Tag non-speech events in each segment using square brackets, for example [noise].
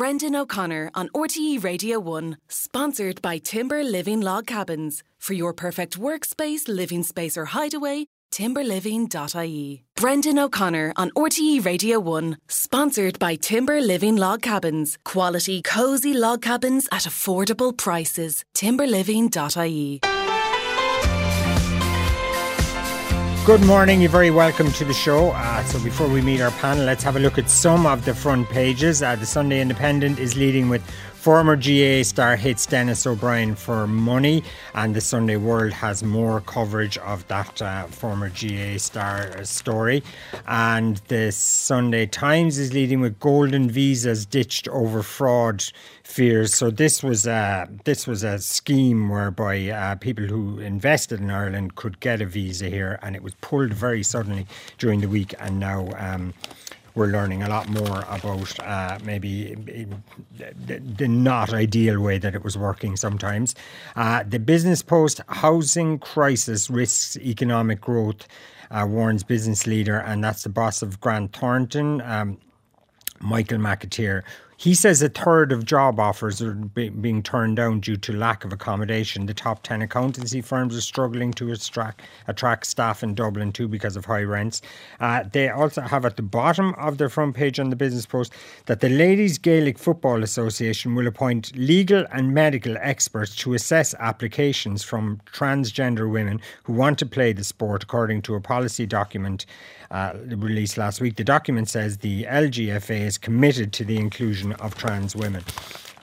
Brendan O'Connor on RTE Radio 1, sponsored by Timber Living Log Cabins. For your perfect workspace, living space, or hideaway, timberliving.ie. Brendan O'Connor on RTE Radio 1, sponsored by Timber Living Log Cabins. Quality, cozy log cabins at affordable prices. timberliving.ie. Good morning, you're very welcome to the show. Uh, so, before we meet our panel, let's have a look at some of the front pages. Uh, the Sunday Independent is leading with Former GAA star hits Denis O'Brien for money, and the Sunday World has more coverage of that uh, former GAA star story. And the Sunday Times is leading with golden visas ditched over fraud fears. So this was a this was a scheme whereby uh, people who invested in Ireland could get a visa here, and it was pulled very suddenly during the week, and now. Um, we're learning a lot more about uh, maybe the, the, not ideal way that it was working sometimes. Uh, the Business Post housing crisis risks economic growth, uh, warns business leader, and that's the boss of Grant Thornton, um, Michael McAteer, he says a third of job offers are be- being turned down due to lack of accommodation. The top 10 accountancy firms are struggling to attract, attract staff in Dublin too because of high rents. Uh, they also have at the bottom of their front page on the Business Post that the Ladies Gaelic Football Association will appoint legal and medical experts to assess applications from transgender women who want to play the sport, according to a policy document uh, released last week. The document says the LGFA is committed to the inclusion of trans women.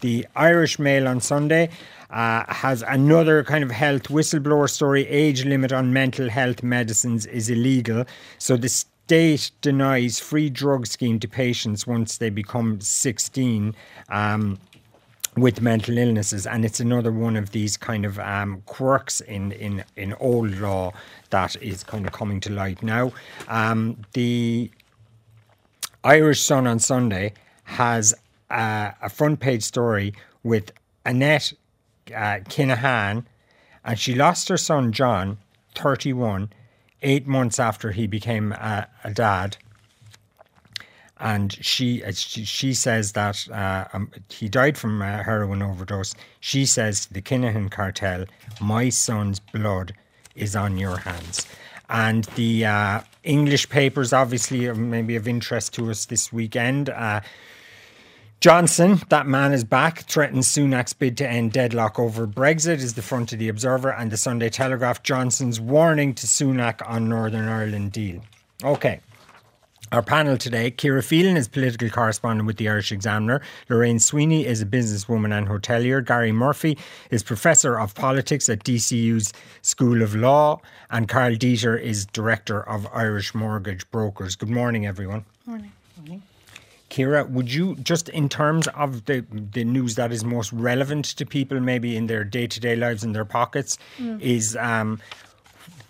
The Irish Mail on Sunday uh, has another kind of health whistleblower story. Age limit on mental health medicines is illegal. So the state denies free drug scheme to patients once they become 16. Um, with mental illnesses, and it's another one of these kind of um, quirks in, in, in old law that is kind of coming to light now. Um, the Irish Sun on Sunday has uh, a front page story with Annette uh, Kinahan, and she lost her son John, 31, eight months after he became a, dad and she uh, she, she says that uh, um, he died from a heroin overdose. She says the Kinahan cartel, my son's blood is on your hands. And the uh, English papers, obviously, maybe of interest to us this weekend. Johnson, that man is back, threatens Sunak's bid to end deadlock over Brexit, is the front of the Observer and the Sunday Telegraph. Johnson's warning to Sunak on Northern Ireland deal. Okay. Our panel today, Ciara Phelan is political correspondent with the Irish Examiner. Lorraine Sweeney is a businesswoman and hotelier. Gary Murphy is professor of politics at DCU's School of Law. And Karl Deeter is director of Irish Mortgage Brokers. Good morning, everyone. Morning. morning. Ciara, would you just in terms of the the news that is most relevant to people, maybe in their day to day lives in their pockets, mm. is um,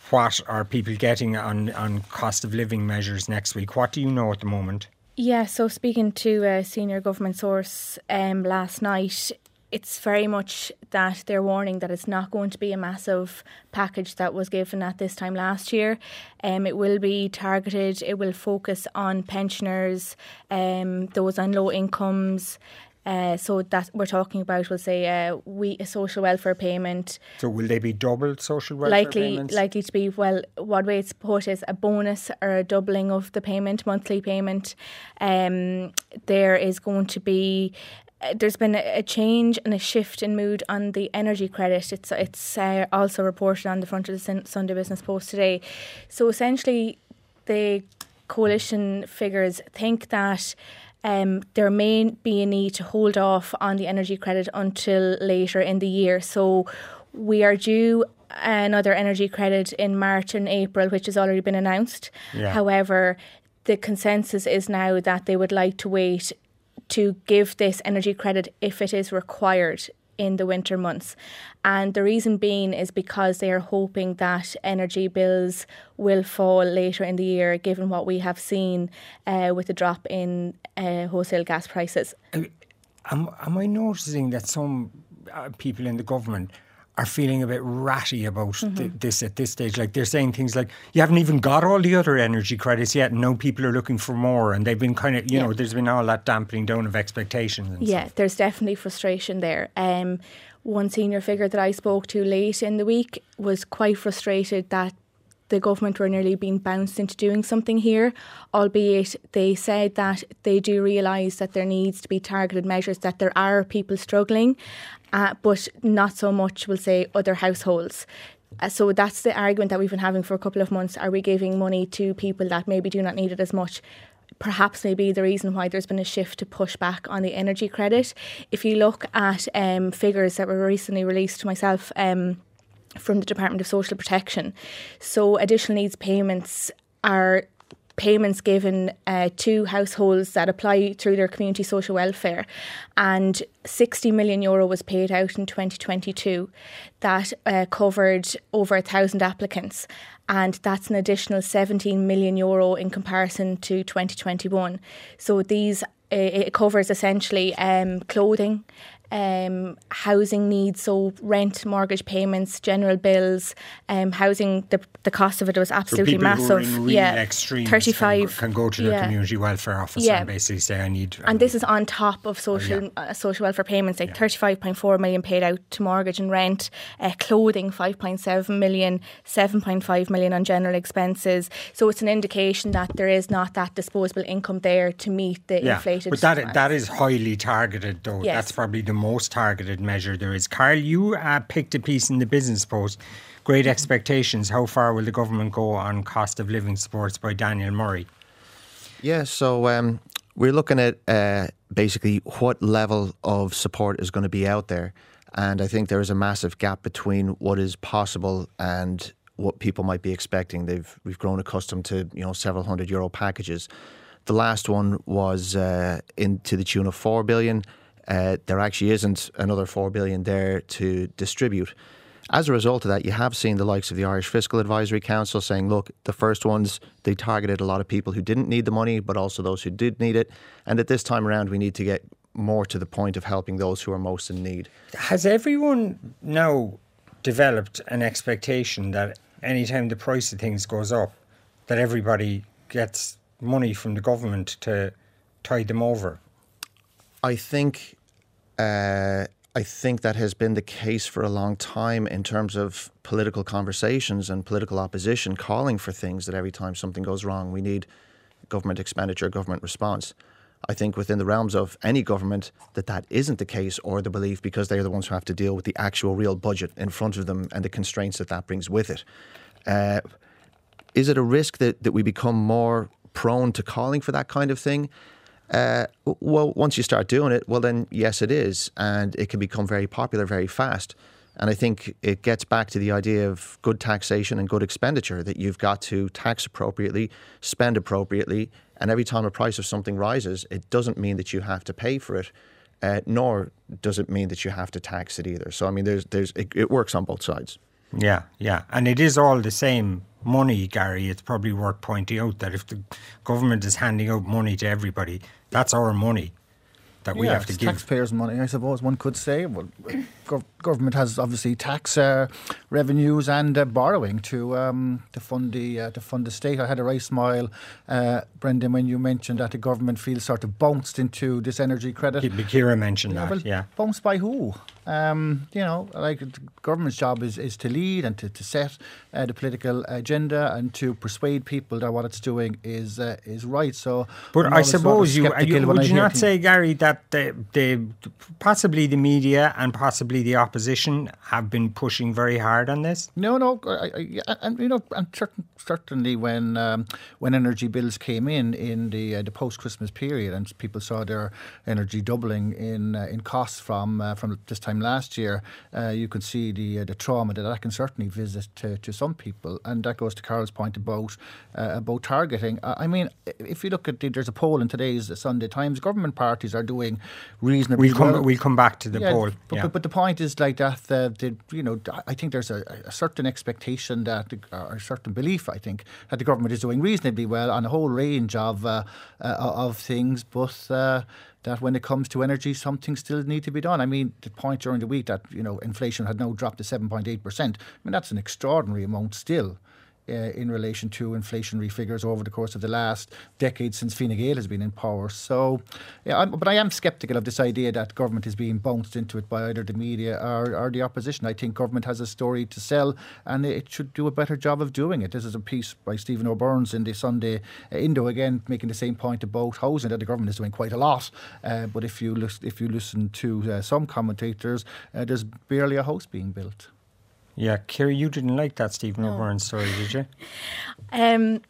what are people getting on, on cost of living measures next week? What do you know at the moment? Yeah, so speaking to a senior government source um, last night, it's very much that they're warning that it's not going to be a massive package that was given at this time last year. Um, it will be targeted, it will focus on pensioners, um, those on low incomes, uh, so that we're talking about, we'll say, uh, we a social welfare payment. So will they be double social welfare likely, payments? Likely to be. Well, what way it's put is a bonus or a doubling of the payment, monthly payment. Um, there is going to be there's been a, change and a shift in mood on the energy credit. It's it's uh, also reported on the front of the Sunday Business Post today. So essentially, the coalition figures think that um, there may be a need to hold off on the energy credit until later in the year. So we are due another energy credit in March and April, which has already been announced. Yeah. However, the consensus is now that they would like to wait to give this energy credit if it is required in the winter months. And the reason being is because they are hoping that energy bills will fall later in the year, given what we have seen uh, with the drop in uh, wholesale gas prices. Am, am I noticing that some uh, people in the government are feeling a bit ratty about mm-hmm. th- this at this stage. Like they're saying things like, "You haven't even got all the other energy credits yet, and now people are looking for more." And they've been kind of, you yeah. know, there's been all that dampening down of expectations. yeah, stuff. there's definitely frustration there. Um, one senior figure that I spoke to late in the week was quite frustrated that the government were nearly being bounced into doing something here, albeit they said that they do realise that there needs to be targeted measures, that there are people struggling, uh, but not so much, we'll say, other households. Uh, so that's the argument that we've been having for a couple of months. Are we giving money to people that maybe do not need it as much? Perhaps maybe the reason why there's been a shift to push back on the energy credit. If you look at um, figures that were recently released to myself, um, from the Department of Social Protection. So, additional needs payments are payments given uh, to households that apply through their community social welfare. And 60 million euro was paid out in 2022 that uh, covered over a thousand applicants. And that's an additional 17 million euro in comparison to 2021 so these uh, it covers essentially um, clothing um, housing needs, so rent, mortgage payments, general bills, um, housing. The, the cost of it was absolutely so massive. Really yeah, thirty five can, can, go to their yeah. community welfare officer yeah. and basically say, "I need." and this is on top of social oh, yeah. uh, social welfare payments, like thirty five point four million paid out to mortgage and rent, uh, clothing five point seven million, seven point five million on general expenses. So it's an indication that there is not that disposable income there to meet the inflated. But that that is highly targeted, though. Yes. That's probably the most targeted measure there is. Karl, you uh, picked a piece in the Business Post. Great expectations. How far will the government go on cost of living supports by Daniel Murray? Yeah, so um, we're looking at uh, basically what level of support is going to be out there. And I think there is a massive gap between what is possible and what people might be expecting. They've we've grown accustomed to you know several hundred euro packages. The last one was uh, in to the tune of four billion uh, there actually isn't another 4 billion there to distribute. As a result of that, you have seen the likes of the Irish Fiscal Advisory Council saying, look, the first ones, they targeted a lot of people who didn't need the money, but also those who did need it. And at this time around, we need to get more to the point of helping those who are most in need. Has everyone now developed an expectation that anytime the price of things goes up, that everybody gets money from the government to tide them over? I think uh, I think that has been the case for a long time in terms of political conversations and political opposition calling for things that every time something goes wrong, we need government expenditure, government response. I think within the realms of any government that that isn't the case or the belief because they're the ones who have to deal with the actual real budget in front of them and the constraints that that brings with it. Uh, is it a risk that, that we become more prone to calling for that kind of thing? Uh, well, once you start doing it, well, then yes, it is, and it can become very popular very fast. And I think it gets back to the idea of good taxation and good expenditure that you've got to tax appropriately, spend appropriately, and every time a price of something rises, it doesn't mean that you have to pay for it, uh, nor does it mean that you have to tax it either. So I mean, there's there's it, it works on both sides. Yeah, yeah, and it is all the same money, Gary. It's probably worth pointing out that if the government is handing out money to everybody, that's our money that we yeah, have to give. taxpayers' money, I suppose one could say. Well, gov- government has obviously tax uh, revenues and uh, borrowing to um, to fund the uh, to fund the state. I had a right smile, uh, Brendan, when you mentioned that the government feels sort of bounced into this energy credit. Ciara mentioned yeah, that. Well, yeah, bounced by who? Um, you know, like the government's job is, is to lead and to, to set uh, the political agenda and to persuade people that what it's doing is uh, is right. So, but I suppose you, you would you not say, Gary, that the, the possibly the media and possibly the opposition have been pushing very hard on this? No, no, I, I, and you know, and certain, certainly when um, when energy bills came in in the uh, the post Christmas period, and people saw their energy doubling in uh, in costs from uh, from this time time last year, uh, you could see the uh, the trauma that that can certainly visit to, to some people, and that goes to Carol's point about uh, about targeting. I mean, if you look at the, there's a poll in today's Sunday Times, government parties are doing reasonably we'll come, well. We'll come back to the yeah, poll. But, yeah. but, but, the point is like that. The, you know, I think there's a, a certain expectation that, or a certain belief, I think, that the government is doing reasonably well on a whole range of uh, uh, of things, but that when it comes to energy, something still need to be done. I mean, the point during the week that you know inflation had now dropped to seven point eight percent. I mean, that's an extraordinary amount still uh, in relation to inflationary figures over the course of the last decade since Fine Gael has been in power. So, yeah, I'm, but I am sceptical of this idea that government is being bounced into it by either the media or, or the opposition. I think government has a story to sell and it should do a better job of doing it. This is a piece by Stephen O'Byrne in the Sunday Indo again, making the same point about housing that the government is doing quite a lot. Uh, but if you if you listen to uh, some commentators, uh, there's barely a house being built. Yeah, Ciara, you didn't like that Stephen no. O'Byrne story, did you? [laughs] Um,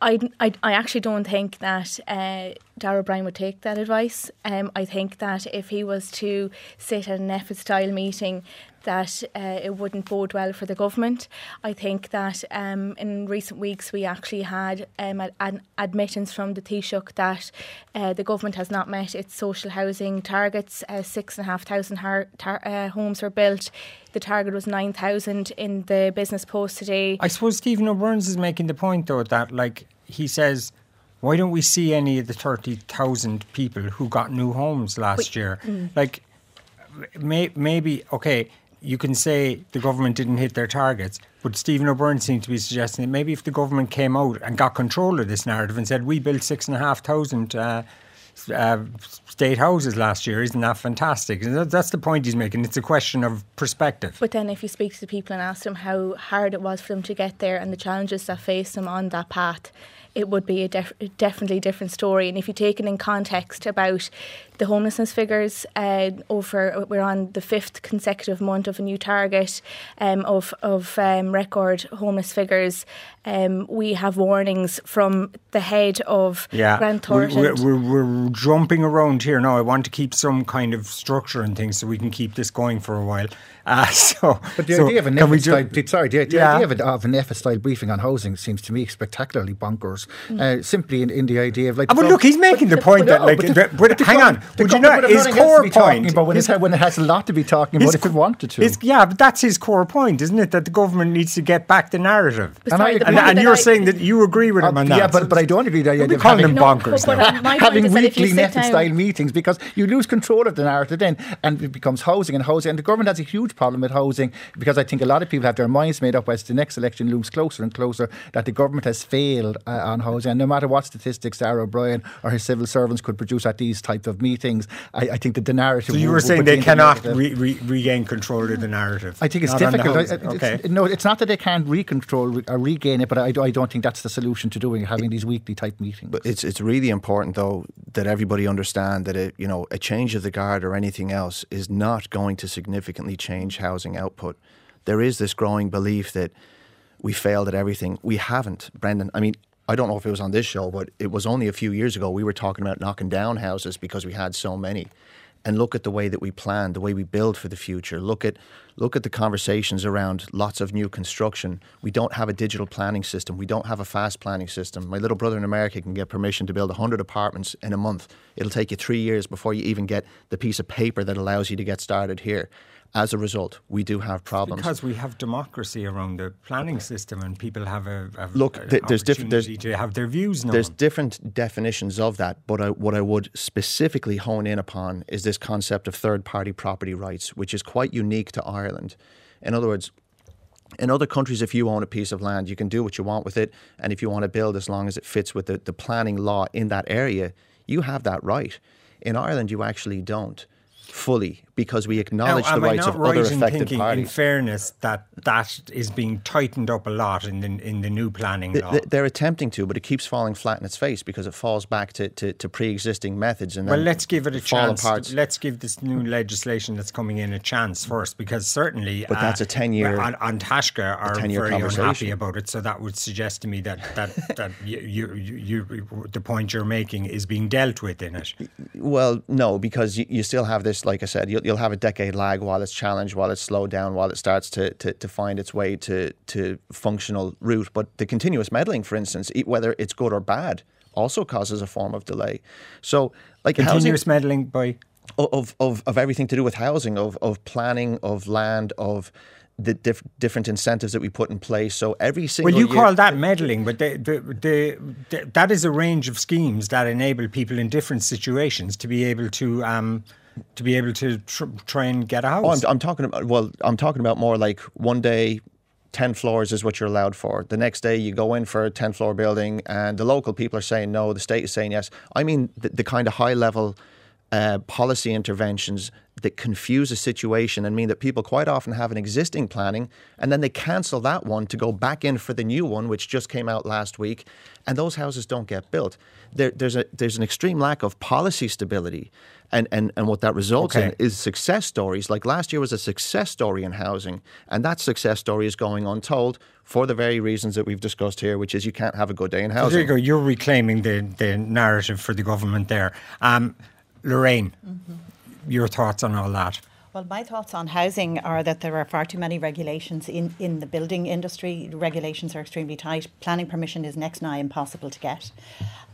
I, I, I actually don't think that uh, Darragh O'Brien would take that advice. Um, I think that if he was to sit at an NPHET style meeting, that uh, it wouldn't bode well for the government. I think that um, in recent weeks we actually had um, an admittance from the Taoiseach that uh, the government has not met its social housing targets. Uh, six and a half thousand har- tar- uh, homes were built. The target was 9,000 in the business post today. I suppose Stephen O'Byrne is making the point, though, that like he says why don't we see any of the 30,000 people who got new homes last year? Mm. Like, may, maybe, okay, you can say the government didn't hit their targets, but Stephen O'Byrne seemed to be suggesting that maybe if the government came out and got control of this narrative and said, we built six and a half thousand uh, uh, state houses last year, isn't that fantastic? And that's the point he's making. It's a question of perspective. But then, if you speak to the people and ask them how hard it was for them to get there and the challenges that faced them on that path, it would be a def- definitely different story. And if you take it in context about the homelessness figures uh, over we're on the fifth consecutive month of a new target um, of of um, record homeless figures. Um, we have warnings from the head of yeah, Grant Thornton. We're, we're, we're, jumping around here now. I want to keep some kind of structure and things so we can keep this going for a while. Uh, [laughs] so, but the so idea of an NPHET style, ju- sorry, the, the yeah. idea of, a, of an NPHET style briefing on housing seems to me spectacularly bonkers. Mm. Uh, simply in, in, the idea of like, oh, but look, he's making but, the point but, that like, but, but, hang on, would you know his core point? About when, his, when it has a lot to be talking about if it wanted to. Yeah, but that's his core point, isn't it? That the government needs to get back the narrative. And, I, and, and you're I, saying that you agree with him uh, on that. Yeah, but, but I don't agree that you're calling him bonkers Having weekly NPHET style meetings because you lose control of the narrative then and it becomes housing and housing. And the government has a huge problem with housing because I think a lot of people have their minds made up as the next election looms closer and closer that the government has failed uh, on housing. And no matter what statistics Darragh O'Brien or his civil servants could produce at these types of meetings, I, I think that the narrative. So you were saying they cannot re- re- regain control of the narrative. I think it's not difficult. okay. It's, no, it's not that they can't recontrol or regain it, but I, I don't think that's the solution to doing having these weekly type meetings. But it's it's really important though that everybody understand that it, you know a change of the guard or anything else is not going to significantly change housing output there is this growing belief that we failed at everything. We haven't, Brendan. I mean, I don't know if it was on this show, but it was only a few years ago we were talking about knocking down houses because we had so many. And look at the way that we plan, the way we build for the future. Look at look at the conversations around lots of new construction. We don't have a digital planning system. We don't have a fast planning system. My little brother in America can get permission to build 100 apartments in a month. It'll take you 3 years before you even get the piece of paper that allows you to get started here as a result, we do have problems because we have democracy around the planning system, and people have a, a look. A there's different. There's, to have their views. Known. There's different definitions of that, but I, what I would specifically hone in upon is this concept of third-party property rights, which is quite unique to Ireland. In other words, in other countries, if you own a piece of land, you can do what you want with it, and if you want to build, as long as it fits with the, the planning law in that area, you have that right. In Ireland, you actually don't fully because we acknowledge now, the rights of right other affected thinking, parties. In fairness, that that is being tightened up a lot in the in the new planning law. The, they're attempting to, but it keeps falling flat in its face because it falls back to, to, to pre-existing methods. And well, let's give it a chance. Apart. Let's give this new legislation that's coming in a chance first, because certainly, but uh, that's a ten-year. Well, and, Taoiseach are very unhappy about it. So that would suggest to me that that that [laughs] you, you, you, the point you're making is being dealt with in it. Well, no, because you, you still have this. Like I said, you'll, you'll have a decade lag while it's challenged, while it's slowed down, while it starts to, to, to find its way to, to functional route. But the continuous meddling, for instance, whether it's good or bad, also causes a form of delay. So, like continuous housing, meddling by of, of of everything to do with housing, of of planning, of land, of the diff- different incentives that we put in place. So every single well, you year, call that meddling, but the, the, the, the, that is a range of schemes that enable people in different situations to be able to um, to be able to tr- try and get a house. Oh, I'm, I'm talking about well, I'm talking about more like one day 10 floors is what you're allowed for. The next day you go in for a 10 floor building and the local people are saying no, the state is saying yes. I mean, the, the kind of high level uh, policy interventions that confuse a situation and mean that people quite often have an existing planning and then they cancel that one to go back in for the new one, which just came out last week, and those houses don't get built. There, there's a there's an extreme lack of policy stability, and and, and what that results Okay. in is success stories. Like last year was a success story in housing, and that success story is going untold for the very reasons that we've discussed here, which is you can't have a good day in housing. There you go. You're reclaiming the, the narrative for the government there. Um, Lorraine, your thoughts on all that? Well, my thoughts on housing are that there are far too many regulations in, in the building industry. Regulations are extremely tight. Planning permission is next nigh impossible to get.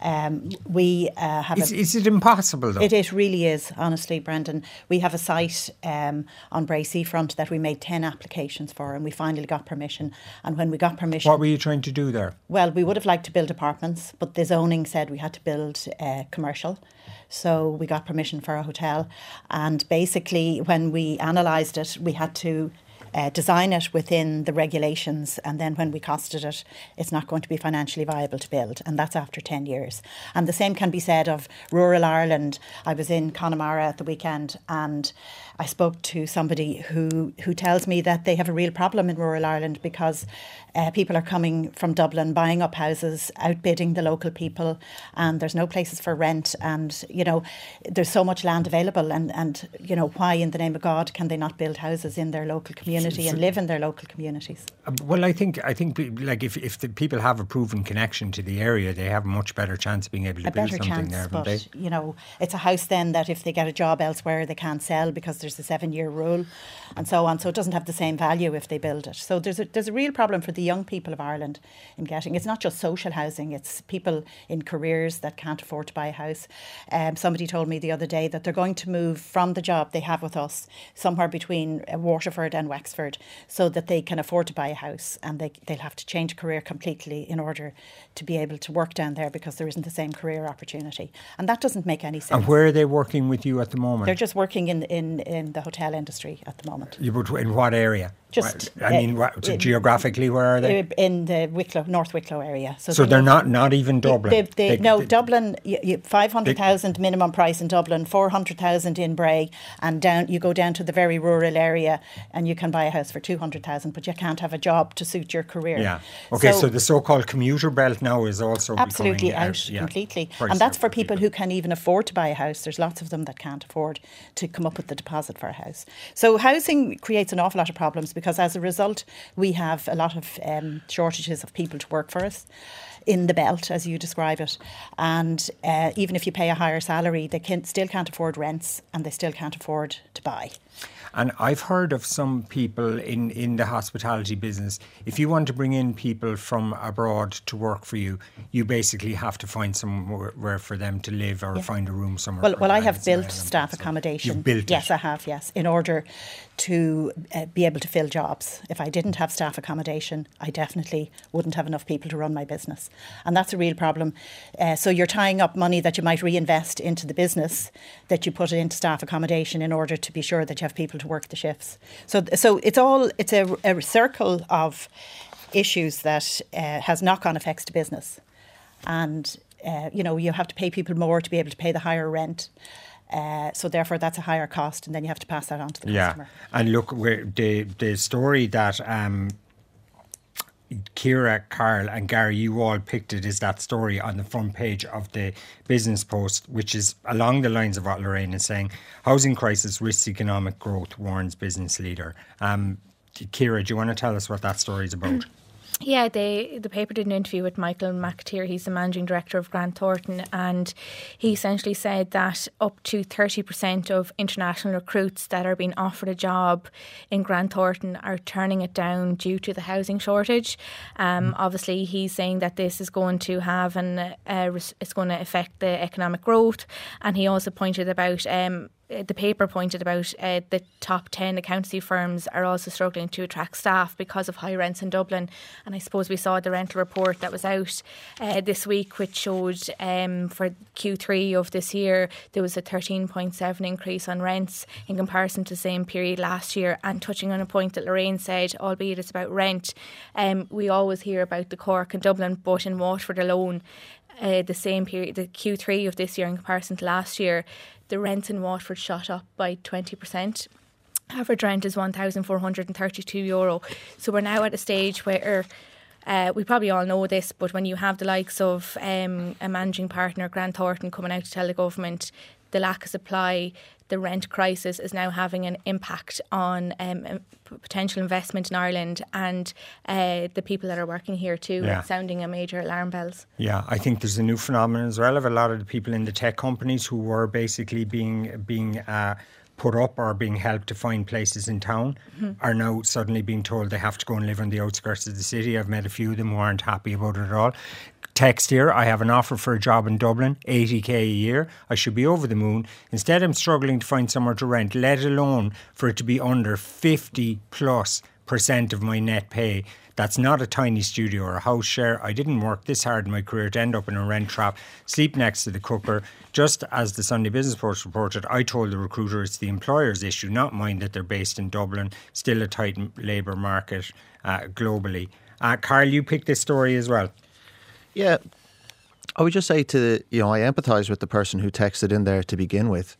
Um, we uh, have Is, a, is it impossible though? it, it really is, honestly, Brendan. We have a site um, on Bray Seafront that we made 10 applications for and we finally got permission. And when we got permission, What were you trying to do there? well, we would have liked to build apartments, but the zoning said we had to build uh, commercial. So we got permission for a hotel. And basically, when we analysed it, we had to uh, design it within the regulations. And then when we costed it, it's not going to be financially viable to build. And that's after 10 years. And the same can be said of rural Ireland. I was in Connemara at the weekend and I spoke to somebody who, who tells me that they have a real problem in rural Ireland because uh, people are coming from Dublin, buying up houses, outbidding the local people, and there's no places for rent. And, you know, there's so much land available. And, and you know, why in the name of God can they not build houses in their local community and live in their local communities? Uh, Well, I think I think like if, if the people have a proven connection to the area, they have a much better chance of being able to a build something chance, there, but they? you know, it's a house then that if they get a job elsewhere, they can't sell because there's a seven-year rule, and so on. So it doesn't have the same value if they build it. So there's a there's a real problem for the young people of Ireland in getting. It's not just social housing; it's people in careers that can't afford to buy a house. Um, somebody told me the other day that they're going to move from the job they have with us somewhere between uh, Waterford and Wexford, so that they can afford to buy a house, and they they'll have to change career completely in order to be able to work down there because there isn't the same career opportunity, and that doesn't make any sense. And where are they working with you at the moment? They're just working in, in, in the hotel industry at the moment. You would- in what area? Just, What- I uh, mean, what, in- geographically, where are they? In the Wicklow, North Wicklow area. so they're not not even Dublin. They, they, They- no, Dublin. Five hundred thousand minimum price in Dublin, four hundred thousand in Bray, and down you go down to the very rural area, and you can buy a house for two hundred thousand, but you can't have a job to suit your career. Yeah. Okay. So, the so-called commuter belt now is also absolutely out yeah, completely, and that's for people. people who can even afford to buy a house. There's lots of them that can't afford to come up with the deposit for a house. So housing creates an awful lot of problems because as a result, we have a lot of um, shortages of people to work for us. In the belt, as you describe it, and uh, even if you pay a higher salary, they can still can't afford rents, and they still can't afford to buy. And I've heard of some people in, in the hospitality business. If you want to bring in people from abroad to work for you, you basically have to find somewhere for them to live or find a room somewhere. Well, well, I have built staff accommodation. You've built yes, it. I have. Yes, in order to uh, be able to fill jobs. If I didn't have staff accommodation, I definitely wouldn't have enough people to run my business, and that's a real problem. Uh, so you're tying up money that you might reinvest into the business that you put it into staff accommodation in order to be sure that you have people to work the shifts. So, so it's all it's a, a circle of issues that uh, has knock-on effects to business and uh, you know you have to pay people more to be able to pay the higher rent. Uh, so therefore, that's a higher cost, and then you have to pass that on to the Yeah, customer. and look, where the the story that um, Ciara, Karl, and Gary, you all picked it is that story on the front page of the Business Post, which is along the lines of what Lorraine is saying. Housing crisis risks economic growth, warns business leader. Um, Ciara, do you want to tell us what that story is about? Yeah, they the paper did an interview with Michael McAteer. He's the managing director of Grant Thornton, and he essentially said that up to thirty percent of international recruits that are being offered a job in Grant Thornton are turning it down due to the housing shortage. Um, obviously, he's saying that this is going to have an uh, it's going to affect the economic growth, and he also pointed about. Um, the paper pointed about uh, the top 10 accountancy firms are also struggling to attract staff because of high rents in Dublin. And I suppose we saw the rental report that was out uh, this week, which showed um, for Q3 of this year there was a 13.7 increase on rents in comparison to the same period last year. And touching on a point that Lorraine said, albeit it's about rent, um, we always hear about the Cork and Dublin, but in Waterford alone, uh, the same period, the Q3 of this year in comparison to last year, the rents in Waterford shot up by 20%. Average rent is €1,432. So we're now at a stage where uh, we probably all know this, but when you have the likes of um, a managing partner, Grant Thornton, coming out to tell the government the lack of supply, the rent crisis is now having an impact on um, potential investment in Ireland and uh, the people that are working here too, yeah. sounding a major alarm bells. Yeah, I think there's a new phenomenon as well of a lot of the people in the tech companies who were basically being being. Uh, put up or being helped to find places in town mm-hmm. are now suddenly being told they have to go and live on the outskirts of the city. I've met a few of them who aren't happy about it at all. Text here, I have an offer for a job in Dublin, 80k a year. I should be over the moon. Instead, I'm struggling to find somewhere to rent, let alone for it to be under 50 plus percent of my net pay. That's not a tiny studio or a house share. I didn't work this hard in my career to end up in a rent trap, sleep next to the cooker. Just as the Sunday Business Post reported, I told the recruiter it's the employer's issue, not mine, that they're based in Dublin, still a tight labour market uh, globally. Uh, Karl, you picked this story as well. Yeah. I would just say to, you know, I empathise with the person who texted in there to begin with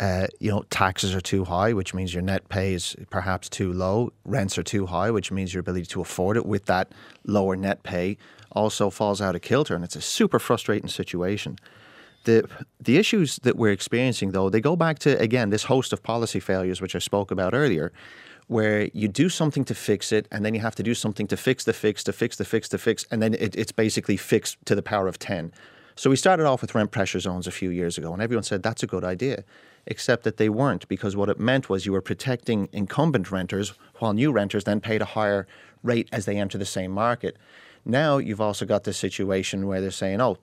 uh, you know, taxes are too high, which means your net pay is perhaps too low. Rents are too high, which means your ability to afford it with that lower net pay also falls out of kilter, and it's a super frustrating situation. The the issues that we're experiencing, though, they go back to again this host of policy failures, which I spoke about earlier, where you do something to fix it, and then you have to do something to fix the fix, to fix the fix, to fix, and then it, it's basically fixed to the power of ten. So we started off with rent pressure zones a few years ago, and everyone said that's a good idea except that they weren't because what it meant was you were protecting incumbent renters while new renters then paid a higher rate as they enter the same market. Now you've also got this situation where they're saying, oh,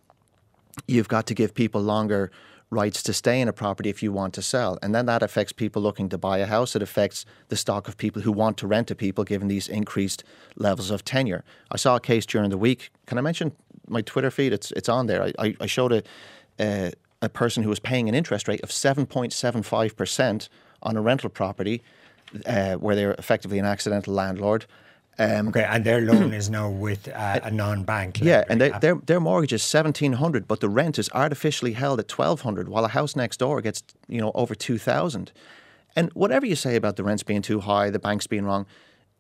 you've got to give people longer rights to stay in a property if you want to sell. And then that affects people looking to buy a house. It affects the stock of people who want to rent to people given these increased levels of tenure. I saw a case during the week. Can I mention my Twitter feed? It's it's on there. I, I showed a, uh, a person who was paying an interest rate of 7.75% on a rental property uh, where they're effectively an accidental landlord. Um, okay, and their loan [clears throat] is now with uh, a non-bank. Yeah, and they, their their mortgage is seventeen hundred, but the rent is artificially held at twelve hundred, while a house next door gets you know over two thousand. And whatever you say about the rents being too high, the banks being wrong,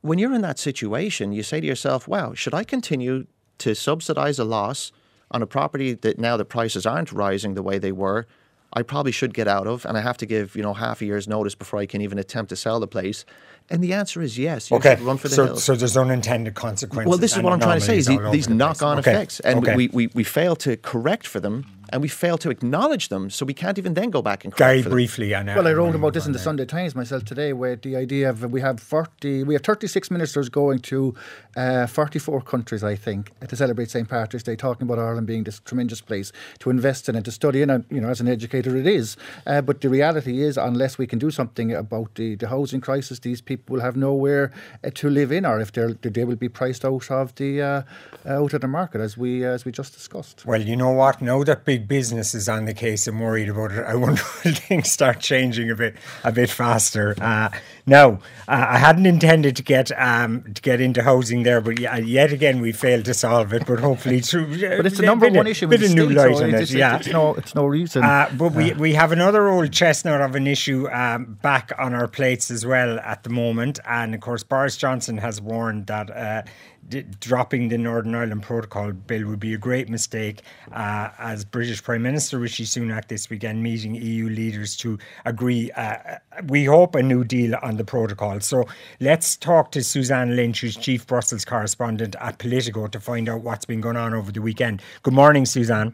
when you're in that situation, you say to yourself, "Wow, should I continue to subsidise a loss?" on a property that now the prices aren't rising the way they were, I probably should get out of, and I have to give you know half a year's notice before I can even attempt to sell the place. And the answer is yes. You okay. run for the so, hills. So there's unintended consequences. Well, this is what I'm trying to say: is these knock-on okay. effects, and okay. we, we we fail to correct for them and we fail to acknowledge them, so we can't even then go back and very briefly. I know. Well, I wrote about this in the Sunday Times myself today, where the idea of we have forty, we have thirty six ministers going to uh, forty four countries, I think, to celebrate St Patrick's Day, talking about Ireland being this tremendous place to invest in and to study in. And you know, as an educator, it is. Uh, but the reality is, unless we can do something about the, the housing crisis, these people will have nowhere uh, to live in, or if they're they will be priced out of the uh, out of the market, as we as we just discussed. Well, you know what? Now that big big businesses on the case and worried about it. I wonder [laughs] will things start changing a bit a bit faster. Uh, now, uh, I hadn't intended to get um, to get into housing there, but yet again we failed to solve it. But hopefully through. [laughs] but it's the number one issue. Bit of new light so on it. Yeah, it's no, it's no reason. Uh, but we we have another old chestnut of an issue um, back on our plates as well at the moment, and of course Boris Johnson has warned that uh, d- dropping the Northern Ireland Protocol bill would be a great mistake. Uh, as British Prime Minister Rishi Sunak this weekend meeting EU leaders to agree, uh, we hope, a new deal on the protocol. So let's talk to Suzanne Lynch, who's Chief Brussels correspondent at Politico, to find out what's been going on over the weekend. Good morning, Suzanne.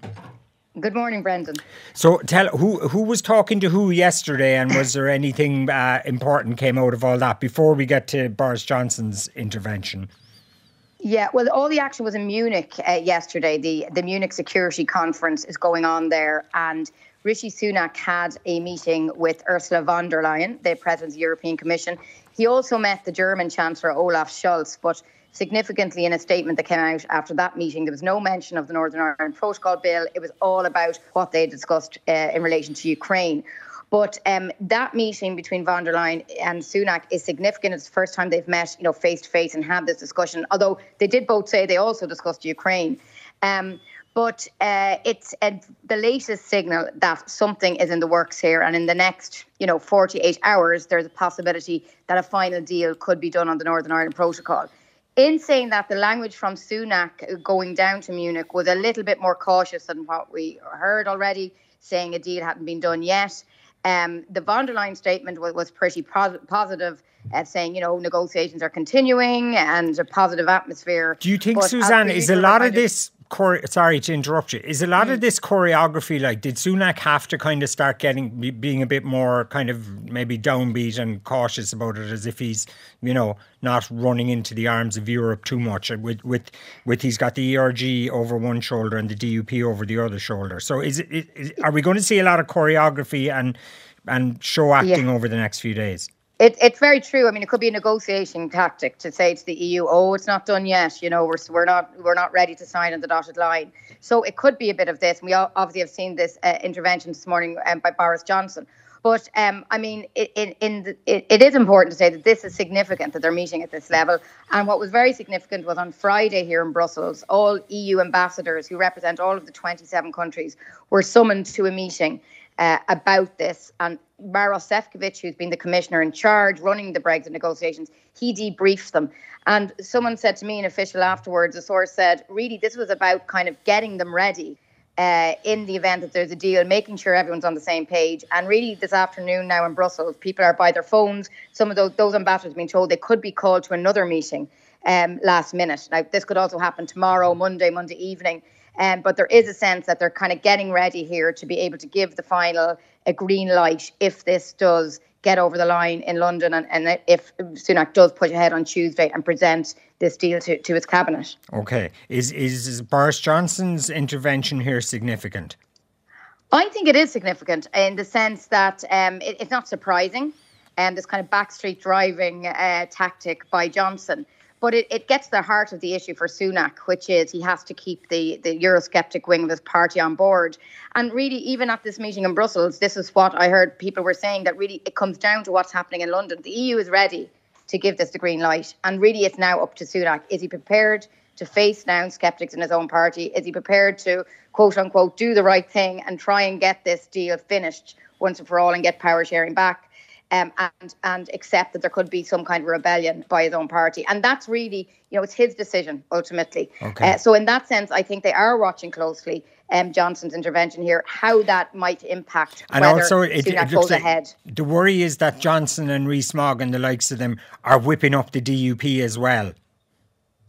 Good morning, Brendan. So, tell who who was talking to who yesterday, and was there anything uh, important came out of all that before we get to Boris Johnson's intervention? Yeah, well, all the action was in Munich uh, yesterday. The the Munich Security Conference is going on there, and Rishi Sunak had a meeting with Ursula von der Leyen, the President of the European Commission. He also met the German Chancellor Olaf Scholz, but significantly in a statement that came out after that meeting, there was no mention of the Northern Ireland Protocol Bill. It was all about what they discussed uh, in relation to Ukraine. But um, that meeting between von der Leyen and Sunak is significant. It's the first time they've met, you know, face to face and had this discussion. Although they did both say they also discussed Ukraine. Um, but uh, it's uh, the latest signal that something is in the works here, and in the next, you know, 48 hours, there's a possibility that a final deal could be done on the Northern Ireland Protocol. In saying that, the language from Sunak going down to Munich was a little bit more cautious than what we heard already, saying a deal hadn't been done yet. Um, the von der Leyen statement was, was pretty pos- positive, uh, saying, you know, negotiations are continuing and a positive atmosphere. Do you think, but Suzanne, is a lot of this chore- sorry to interrupt you. Is a lot mm. of this choreography like did Sunak have to kind of start getting being a bit more kind of maybe downbeat and cautious about it as if he's you know not running into the arms of Europe too much with with with he's got the ERG over one shoulder and the DUP over the other shoulder. So is it is, are we going to see a lot of choreography and and show acting yeah. over the next few days? It, it's very true. I mean, it could be a negotiating tactic to say to the EU, "Oh, it's not done yet. You know, we're we're not we're not ready to sign on the dotted line." So it could be a bit of this. We obviously have seen this uh, intervention this morning um, by Boris Johnson. But um, I mean, it, in, in the, it, it is important to say that this is significant that they're meeting at this level. And what was very significant was on Friday here in Brussels, all EU ambassadors who represent all of the 27 countries were summoned to a meeting uh, about this. And Maros Sefcovic, who's been the commissioner in charge running the Brexit negotiations, he debriefed them. And someone said to me, an official afterwards, a source said, really, this was about kind of getting them ready uh, in the event that there's a deal, making sure everyone's on the same page. And really, this afternoon now in Brussels, people are by their phones. Some of those, those ambassadors have been told they could be called to another meeting um, last minute. Now, this could also happen tomorrow, Monday, Monday evening. Um, but there is a sense that they're kind of getting ready here to be able to give the final a green light if this does get over the line in London and, and if Sunak does push ahead on Tuesday and present this deal to, to his cabinet. Okay. Is, is Boris Johnson's intervention here significant? I think it is significant in the sense that um, it, it's not surprising. And um, this kind of backstreet driving uh, tactic by Johnson but it, it gets the heart of the issue for Sunak, which is he has to keep the, the Eurosceptic wing of his party on board. And really, even at this meeting in Brussels, this is what I heard people were saying that really it comes down to what's happening in London. The EU is ready to give this the green light. And really, it's now up to Sunak. Is he prepared to face down skeptics in his own party? Is he prepared to, quote unquote, do the right thing and try and get this deal finished once and for all and get power sharing back? Um, and and accept that there could be some kind of rebellion by his own party. And that's really, you know, it's his decision ultimately. Okay. Uh, so in that sense, I think they are watching closely um, Johnson's intervention here, how that might impact and also it, it looks like ahead. The worry is that Johnson and Rees-Mogg and the likes of them are whipping up the DUP as well.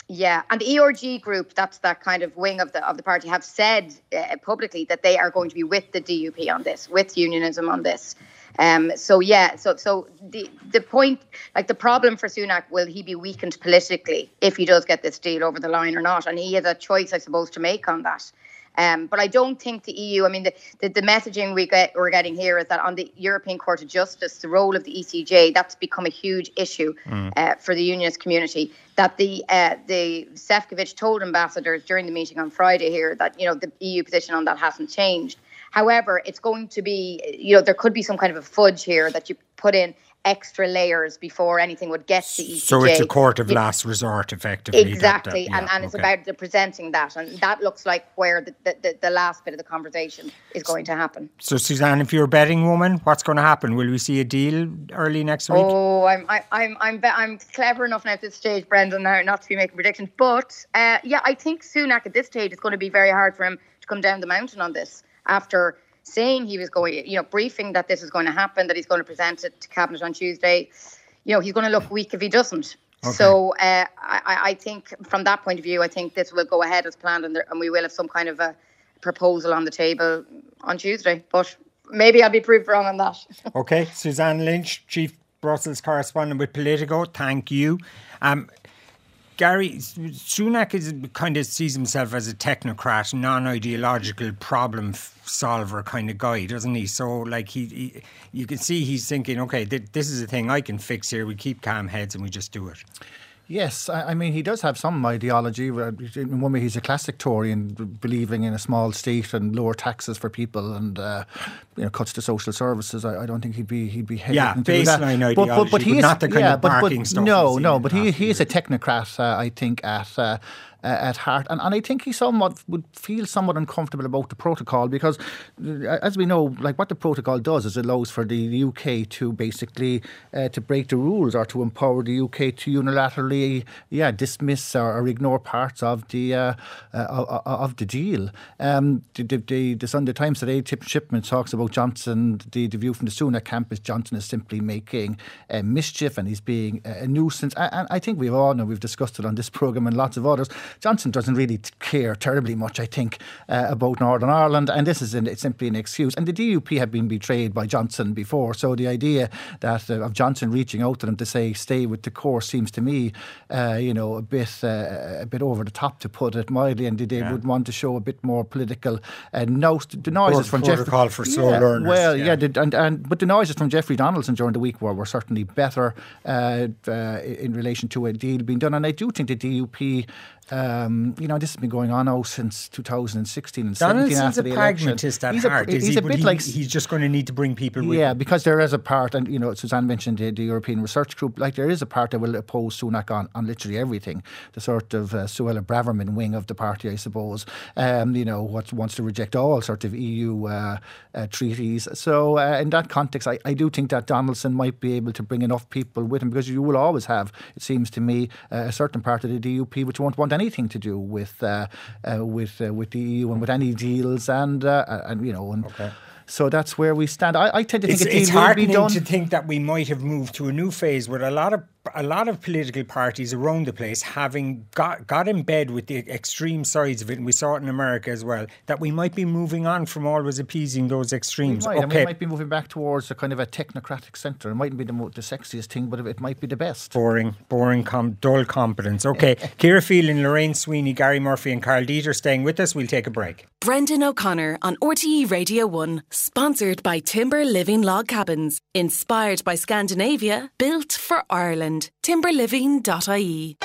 Yeah, and the ERG group, that's that kind of wing of the of the party, have said uh, publicly that they are going to be with the DUP on this, with unionism on this. Um, so yeah, so so the the point, like the problem for Sunak, will he be weakened politically if he does get this deal over the line or not? And he has a choice, I suppose, to make on that. Um, but I don't think the EU. I mean, the, the, the, messaging we get we're getting here is that on the European Court of Justice, the role of the ECJ that's become a huge issue mm. uh, for the unionist community. That the uh, the Sefcovic told ambassadors during the meeting on Friday here that you know the EU position on that hasn't changed. However, it's going to be, you know, there could be some kind of a fudge here that you put in extra layers before anything would get to ECJ. So it's a court of last resort, effectively. Exactly, that, that, yeah, and, and okay. it's about the presenting that, and that looks like where the, the, the, last bit of the conversation is going to happen. So, Suzanne, if you're a betting woman, what's going to happen? Will we see a deal early next week? Oh, I'm I, I'm I'm I'm clever enough now at this stage, Brendan, now not to be making predictions, but uh, yeah, I think Sunak at this stage it's going to be very hard for him to come down the mountain on this after saying he was going, you know, briefing that this is going to happen, that he's going to present it to cabinet on Tuesday. You know, he's going to look weak if he doesn't. Okay. So uh, I, I, think from that point of view, I think this will go ahead as planned, and, there, and we will have some kind of a proposal on the table on Tuesday. But maybe I'll be proved wrong on that. [laughs] okay, Suzanne Lynch, Chief Brussels correspondent with Politico. Thank you. Um, Gary, Sunak is kind of sees himself as a technocrat, non-ideological problem solver kind of guy, doesn't he? So, like he, he you can see he's thinking, okay, th- this is a thing I can fix here. We keep calm heads and we just do it. Yes, I mean, he does have some ideology. In one way, he's a classic Tory and believing in a small state and lower taxes for people and uh, you know cuts to social services. I, I, don't think he'd be he'd be yeah baseline ideology, but, but, but he is, not the kind yeah, of but, stuff. No, no, but he he is a technocrat. Uh, I think at. Uh, uh, at heart. And, and I think he somewhat would feel somewhat uncomfortable about the protocol because, uh, as we know, like what the protocol does is it allows for the UK to basically uh, to break the rules or to empower the UK to unilaterally, yeah, dismiss or, or ignore parts of the uh, uh of the deal. Um, the, the, the, Sunday Times today, Tim Shipman talks about Johnson. The, the view from the Sunak camp is Johnson is simply making mischief and he's being a nuisance. And I think we've all know we've discussed it on this [laughs] program and lots of others Johnson doesn't really care terribly much, I think, uh, about Northern Ireland, and this is an, it's simply an excuse. And the DUP have been betrayed by Johnson before, so the idea that uh, of Johnson reaching out to them to say stay with the course seems to me, uh, you know, a bit uh, a bit over the top to put it mildly, and they yeah. would want to show a bit more political. Uh, no, the noises from Jeffrey call for yeah, learners. Well, yeah, yeah and, and but the noises from Jeffrey Donaldson during the week were, were certainly better uh, in relation to a deal being done, and I do think the DUP um, you know, this has been going on now since 2016 and 17 after the pragmatist. At he's heart, a, he's he? a bit he, like he's just going to need to bring people with. Yeah, him. because there is a part, and you know, Suzanne mentioned the, the, European Research Group. Like there is a part that will oppose Sunak on, on literally everything. The sort of uh, Suella Braverman wing of the party, I suppose. Um, you know, what wants to reject all sort of EU uh, uh, treaties. So uh, in that context, I, I do think that Donaldson might be able to bring enough people with him because you will always have, it seems to me, uh, a certain part of the DUP which won't want anything to do with uh, uh, with uh, with the EU and with any deals and and you know and. Okay. So that's where we stand. I, I tend to think it's, it's done. to think that we might have moved to a new phase with a lot of a lot of political parties around the place having got got in bed with the extreme sides of it, and we saw it in America as well. That we might be moving on from always appeasing those extremes. We might, okay. we might be moving back towards a kind of a technocratic centre. It mightn't be the, the sexiest thing, but it might be the best. Boring, boring, com- dull competence. Okay, [laughs] Ciara Phelan, Lorraine Sweeney, Gary Murphy, and Karl Deeter staying with us. We'll take a break. Brendan O'Connor on RTE Radio One, sponsored by Timber Living Log Cabins, inspired by Scandinavia, built for Ireland. Timberliving.ie.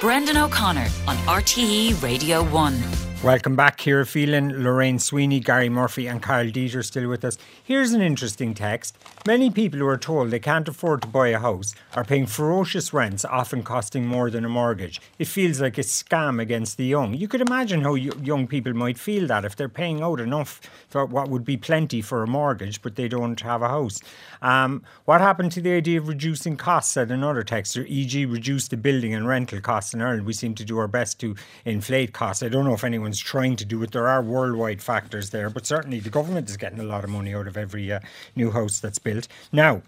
Brendan O'Connor on RTE Radio 1. Welcome back, Ciara Phelan, Lorraine Sweeney, Gary Murphy, and Karl Deeter still with us. Here's an interesting text. Many people who are told they can't afford to buy a house are paying ferocious rents, often costing more than a mortgage. It feels like a scam against the young. You could imagine how young people might feel that if they're paying out enough for what would be plenty for a mortgage, but they don't have a house. Um, what happened to the idea of reducing costs? Said another texter, e.g., reduce the building and rental costs in Ireland. We seem to do our best to inflate costs. I don't know if anyone's trying to do it. There are worldwide factors there, but certainly the government is getting a lot of money out of every uh, new house that's built. Now,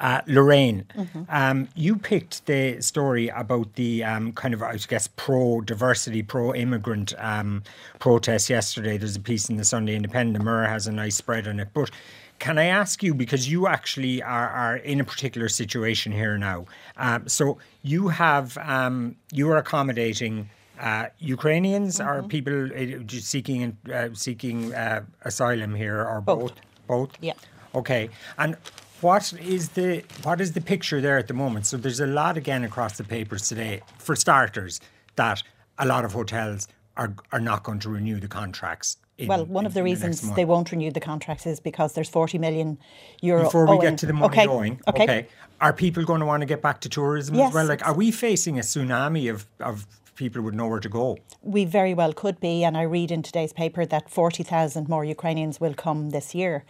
uh, Lorraine, mm-hmm. um, you picked the story about the um, kind of, I guess, pro diversity, pro immigrant um, protest yesterday. There's a piece in the Sunday Independent. Mirror has a nice spread on it. But can I ask you, because you actually are, are in a particular situation here now, um, so you have, um, you are accommodating. Uh, Ukrainians mm-hmm. are people uh, seeking uh, seeking uh, asylum here, or both? Both. both? Yeah. Okay. And what is the what is the picture there at the moment? So there's a lot again across the papers today. For starters, that a lot of hotels are are not going to renew the contracts. In, well, one in, of the reasons the they won't renew the contracts is because there's 40 million euro. Before we owing. get to the money okay. going, okay. okay, are people going to want to get back to tourism yes. as well? Like, are we facing a tsunami of of people would know where to go. We very well could be, and I read in today's paper that 40,000 more Ukrainians will come this year,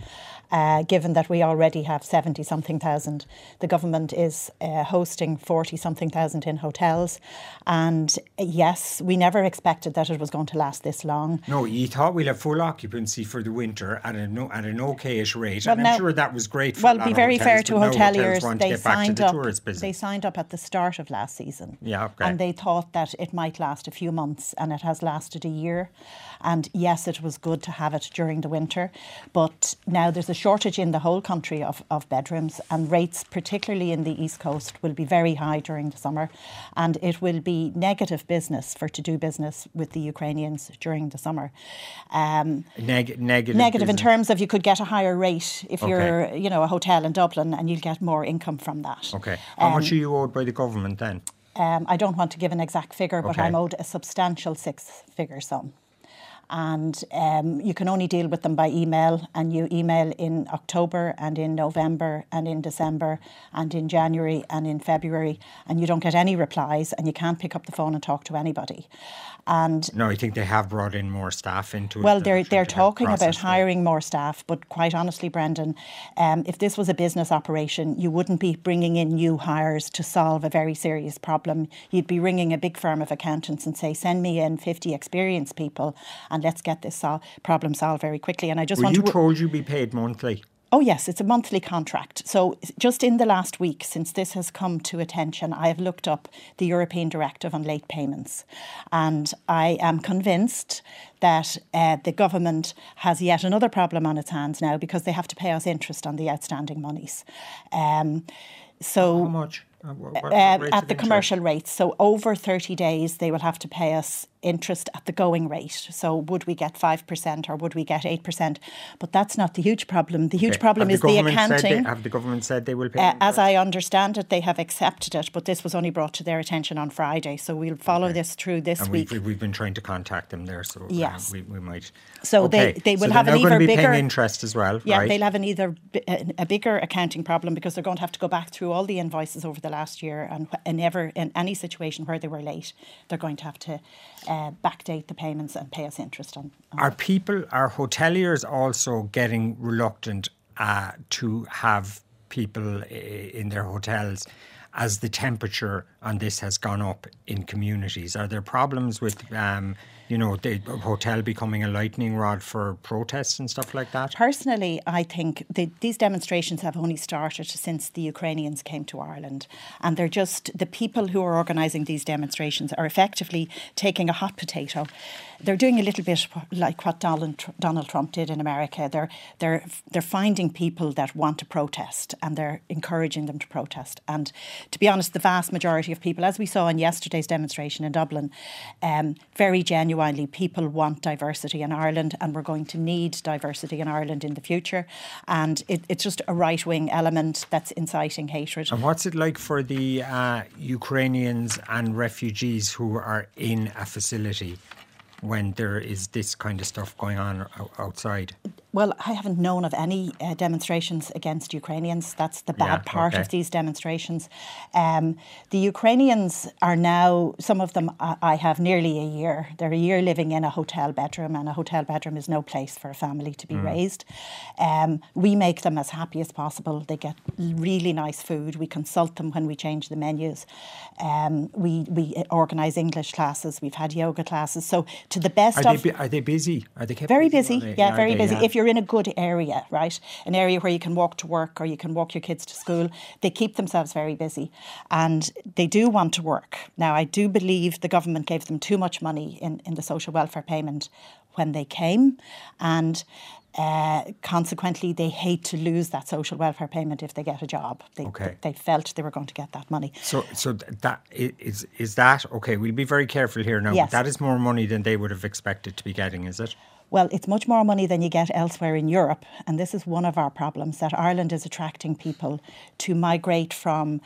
uh, given that we already have 70 something thousand. The government is uh, hosting 40 something thousand in hotels, and uh, yes, we never expected that it was going to last this long. No, you thought we'd have full occupancy for the winter at an, at an okayish rate, and I'm sure that was great well, be very hotels, fair to hoteliers. they signed the up. They signed up at the start of last season. Yeah, okay. And they thought that it might last a few months, and it has lasted a year. And yes, it was good to have it during the winter, but now there's a shortage in the whole country of, of bedrooms, and rates, particularly in the east coast, will be very high during the summer, and it will be negative business for to do business with the Ukrainians during the summer. Um, Neg- negative. Negative in terms of you could get a higher rate if okay. you're, you know, a hotel in Dublin, and you'll get more income from that. Okay. How um, much are you owed by the government then? Um, I don't want to give an exact figure, but okay. I'm owed a substantial six-figure sum and um, you can only deal with them by email and you email in October and in November and in December and in January and in February and you don't get any replies and you can't pick up the phone and talk to anybody. And no, I think they have brought in more staff into well, it. Well, they're they're talking about hiring more staff, but quite honestly, Brendan, um, if this was a business operation, you wouldn't be bringing in new hires to solve a very serious problem. You'd be ringing a big firm of accountants and say, "Send me in fifty experienced people, and let's get this sol- problem solved very quickly." And I just Were want you to told you'd be paid monthly. Oh, yes, it's a monthly contract. So, just in the last week, since this has come to attention, I have looked up the European Directive on Late Payments. And I am convinced that uh, the government has yet another problem on its hands now because they have to pay us interest on the outstanding monies. Um, so, how much? Uh, uh, at the commercial rates. So over 30 days, they will have to pay us interest at the going rate. So would we get 5% or would we get 8%? But that's not the huge problem. The huge okay. problem is the, the accounting. They, have the government said they will pay? Uh, as I understand it, they have accepted it, but this was only brought to their attention on Friday. So we'll follow okay. this through this and week. We've, we've, been trying to contact them there, so uh, yes. Uh, we, we, might. So okay. they, they will so have an either bigger interest as well. Yeah, right? they'll have an either a bigger accounting problem because they're going to have to go back through all the invoices over the last year, and in ever in any situation where they were late, they're going to have to uh, backdate the payments and pay us interest on. on are people, are hoteliers also getting reluctant uh, to have people in their hotels as the temperature on this has gone up in communities? Are there problems with um, you know, the hotel becoming a lightning rod for protests and stuff like that? Personally, I think the, these demonstrations have only started since the Ukrainians came to Ireland. And they're just the people who are organising these demonstrations are effectively taking a hot potato. They're doing a little bit like what Donald, Donald Trump did in America. They're, they're, they're finding people that want to protest and they're encouraging them to protest. And to be honest, the vast majority of people, as we saw in yesterday's demonstration in Dublin, um, very genuine genuinely people want diversity in Ireland and we're going to need diversity in Ireland in the future. And it, it's just a right wing element that's inciting hatred. And what's it like for the uh, Ukrainians and refugees who are in a facility? when there is this kind of stuff going on outside? Well, I haven't known of any uh, demonstrations against Ukrainians. That's the bad yeah, part okay. of these demonstrations. Um, the Ukrainians are now, some of them, I have nearly a year. They're a year living in a hotel bedroom, and a hotel bedroom is no place for a family to be mm. raised. Um, we make them as happy as possible. They get really nice food. We consult them when we change the menus. Um, we we organise English classes. We've had yoga classes. So to the best are of. They, are they busy? Are they kept very busy? busy? Yeah, very busy. If you're in a good area, right, an area where you can walk to work or you can walk your kids to school, they keep themselves very busy, and they do want to work. Now, I do believe the government gave them too much money in in the social welfare payment when they came, and uh, consequently, they hate to lose that social welfare payment if they get a job. They, okay. they felt they were going to get that money. So, so that is is that okay? We'll be very careful here now. Yes. That is more money than they would have expected to be getting, is it? Well, it's much more money than you get elsewhere in Europe, and this is one of our problems that Ireland is attracting people to migrate from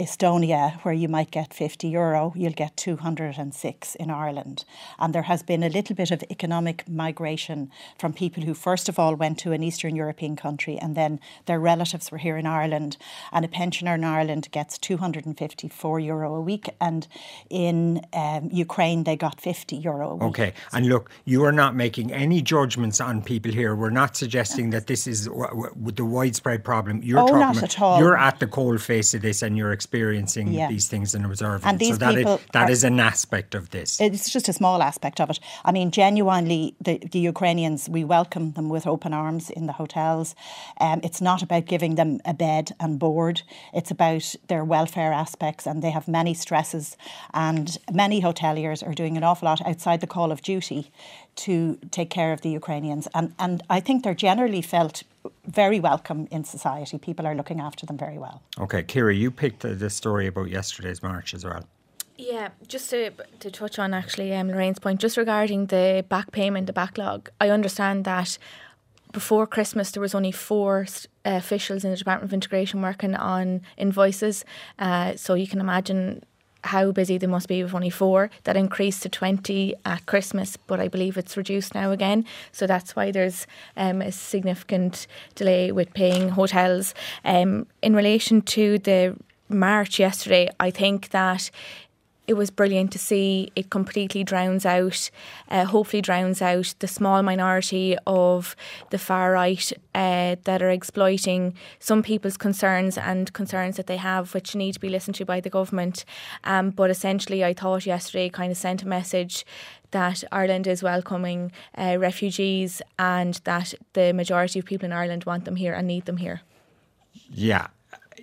Estonia, where you might get 50 euro, you'll get 206 in Ireland. And there has been a little bit of economic migration from people who, first of all, went to an Eastern European country and then their relatives were here in Ireland. And a pensioner in Ireland gets 254 euro a week. And in um, Ukraine, they got 50 euro a week. Okay. And look, you are not making any judgments on people here. We're not suggesting that this is w- w- the widespread problem. You're oh, talking not about, at all. You're at the coal face of this and you're experiencing Yeah. these things and observing. And it. so these that, people is, that are- is an aspect of this. It's just a small aspect of it. I mean, genuinely, the, the Ukrainians, we welcome them with open arms in the hotels. Um, it's not about giving them a bed and board, it's about their welfare aspects, and they have many stresses. And many hoteliers are doing an awful lot outside the call of duty to take care of the Ukrainians. And, and I think they're generally felt very welcome in society. People are looking after them very well. Okay, Ciara, you picked the, the story about yesterday's march as well. Yeah, just to, to touch on actually um, Lorraine's point, just regarding the back payment, the backlog, I understand that before Christmas there was only four s- uh, officials in the Department of Integration working on invoices. Uh, so you can imagine how busy they must be with only four. That increased to 20 at Christmas, but I believe it's reduced now again. So that's why there's um, a significant delay with paying hotels. Um, in relation to the March yesterday, I think that it was brilliant to see it completely drowns out, uh, hopefully drowns out the small minority of the far right uh, that are exploiting some people's concerns and concerns that they have, which need to be listened to by the government. Um, but essentially, I thought yesterday kind of sent a message that Ireland is welcoming uh, refugees and that the majority of people in Ireland want them here and need them here. Yeah.